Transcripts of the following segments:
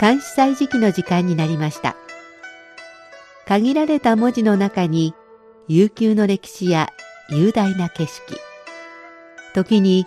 監視祭時期の時間になりました。限られた文字の中に悠久の歴史や雄大な景色、時に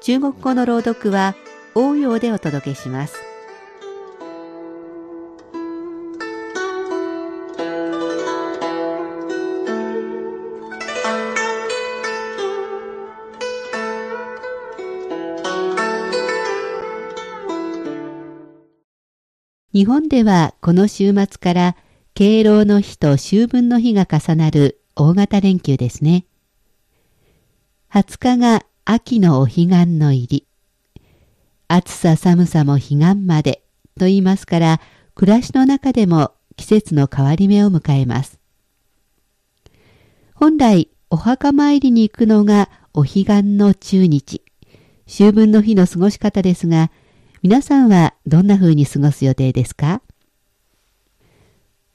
中国語の朗読は応用でお届けします。日本ではこの週末から敬老の日と秋分の日が重なる大型連休ですね。20日が秋のお彼岸の入り。暑さ寒さも彼岸までと言いますから暮らしの中でも季節の変わり目を迎えます。本来お墓参りに行くのがお彼岸の中日、秋分の日の過ごし方ですが、皆さんはどんな風に過ごす予定ですか？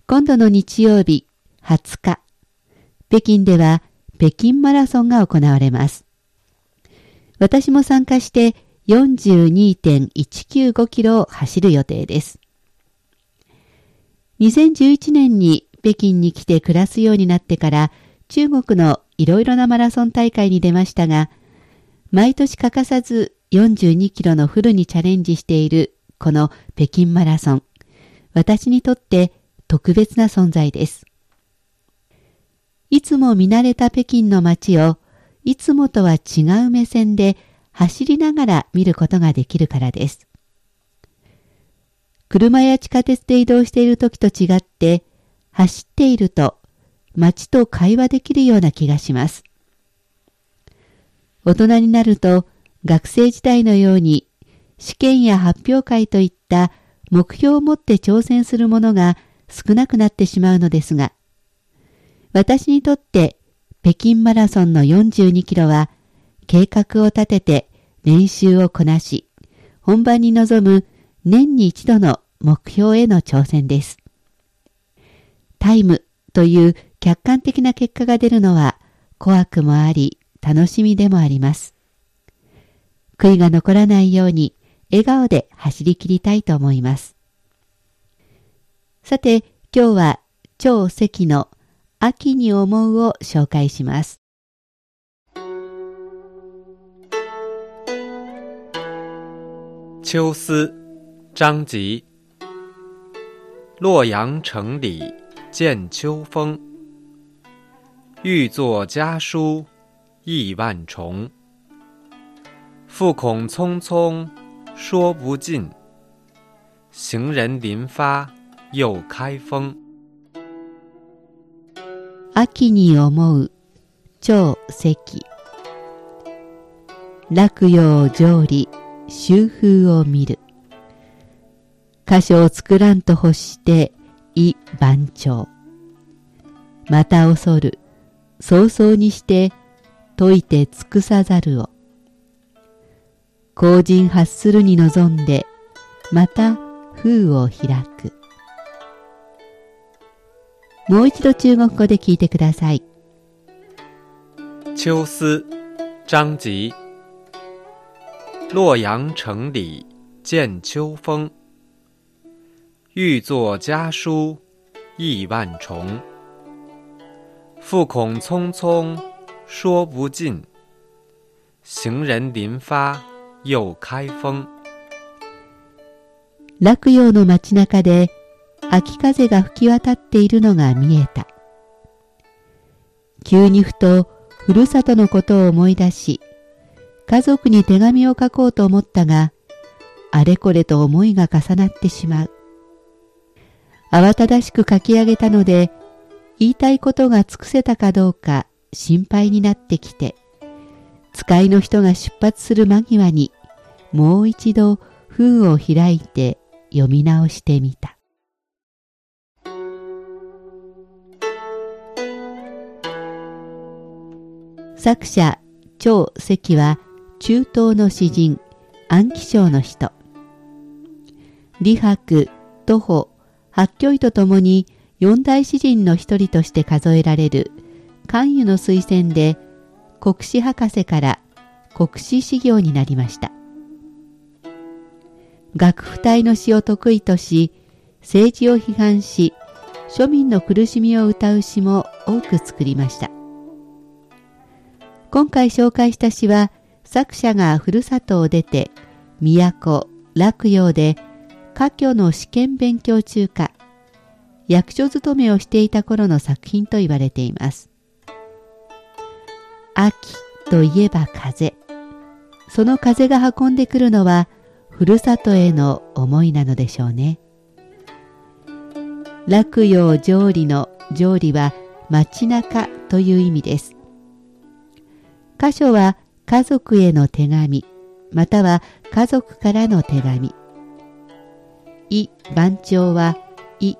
今度の日曜日20日、北京では北京マラソンが行われます。私も参加して42.195キロを走る予定です。2011年に北京に来て暮らすようになってから中国のいろいろなマラソン大会に出ましたが、毎年欠かさず42キロのフルにチャレンジしているこの北京マラソン。私にとって特別な存在です。いつも見慣れた北京の街をいつもとは違う目線で走りながら見ることができるからです。車や地下鉄で移動している時と違って走っていると街と会話できるような気がします。大人になると学生時代のように試験や発表会といった目標を持って挑戦するものが少なくなってしまうのですが、私にとって北京マラソンの42キロは計画を立てて練習をこなし、本番に臨む年に一度の目標への挑戦です。タイムという客観的な結果が出るのは怖くもあり楽しみでもあります。悔いが残らないように笑顔で走り切りたいと思います。さて、今日は超石の秋に思うを紹介します。秋思张籍洛阳城里见秋风，欲作家书意万重。复恐匆匆说不尽，行人临发又开封。秋に思う超石落葉上理秋風を見る。箇所を作らんと欲して意番長。また恐る。早々にして解いて尽くさざるを。後人発するに臨んで、また封を開く。もう一度中国語で聞いてください。秋思张籍洛阳城里见秋风，欲作家书意万重。复恐匆匆说不尽，行人临发。又開封落葉の街中で秋風が吹き渡っているのが見えた。急にふとふるさとのことを思い出し、家族に手紙を書こうと思ったが、あれこれと思いが重なってしまう。慌ただしく書き上げたので、言いたいことが尽くせたかどうか心配になってきて、使いの人が出発する間際に、もう一度封を開いて読み直してみた。作者、張石は中東の詩人、安徽省の人。李白、徒歩、八居とともに四大詩人の一人として数えられる関羽の推薦で国史博士から国史修行になりました。楽譜体の詩を得意とし、政治を批判し、庶民の苦しみを歌う詩も多く作りました。今回紹介した詩は、作者がふるさとを出て、都、洛陽で科挙の試験勉強中か、役所勤めをしていた頃の作品と言われています。秋といえば風。その風が運んでくるのは、ふるさとへの思いなのでしょうね。洛陽上里の上里は街中という意味です。箇所は家族への手紙、または家族からの手紙。い番長は、い、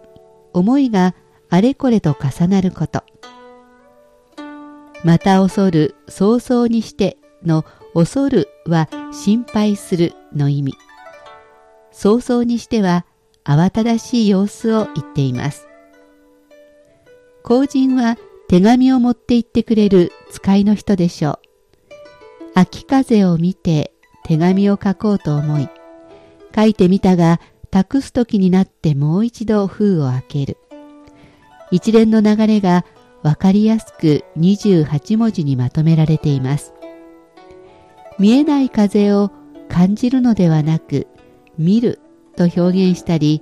思いがあれこれと重なること。また恐る、早々にしての恐るは心配するの意味。早々にしては慌ただしい様子を言っています。後人は手紙を持って行ってくれる使いの人でしょう。秋風を見て手紙を書こうと思い、書いてみたが託す時になってもう一度封を開ける。一連の流れがわかりやすく28文字にまとめられています。見えない風を感じるのではなく、見ると表現したり、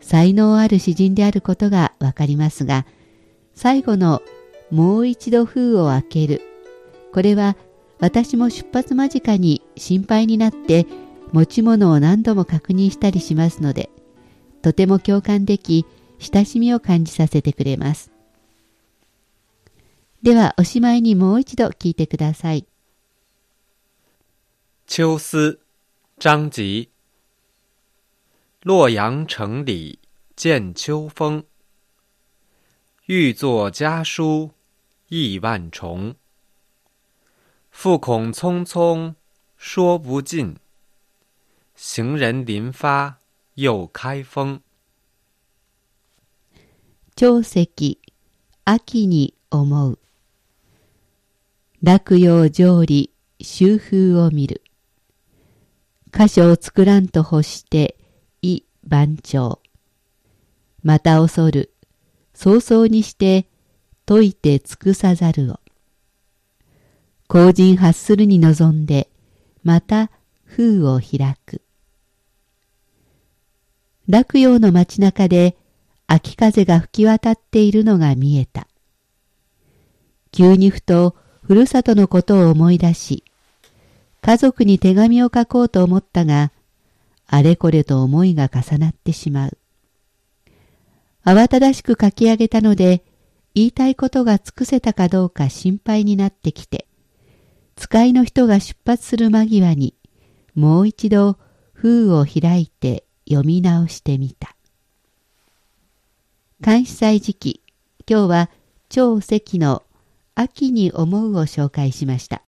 才能ある詩人であることがわかりますが、最後のもう一度封を開ける。これは私も出発間近に心配になって持ち物を何度も確認したりしますので、とても共感でき、親しみを感じさせてくれます。では、おしまいにもう一度聞いてください。秋思、张籍。洛阳城里见秋风，欲作家书意万重。复恐匆匆说不尽。行人临发又开封。長石、秋に思う。落葉上里、秋風を見る。箇所を作らんと欲して、い番長。また恐る、早々にして、解いて尽くさざるを。後人発するに望んで、また封を開く。洛陽の街中で秋風が吹き渡っているのが見えた。急にふとふるさとのことを思い出し、家族に手紙を書こうと思ったが、あれこれと思いが重なってしまう。慌ただしく書き上げたので、言いたいことが尽くせたかどうか心配になってきて、使いの人が出発する間際に、もう一度封を開いて読み直してみた。監視祭時期、今日は超席の秋に思うを紹介しました。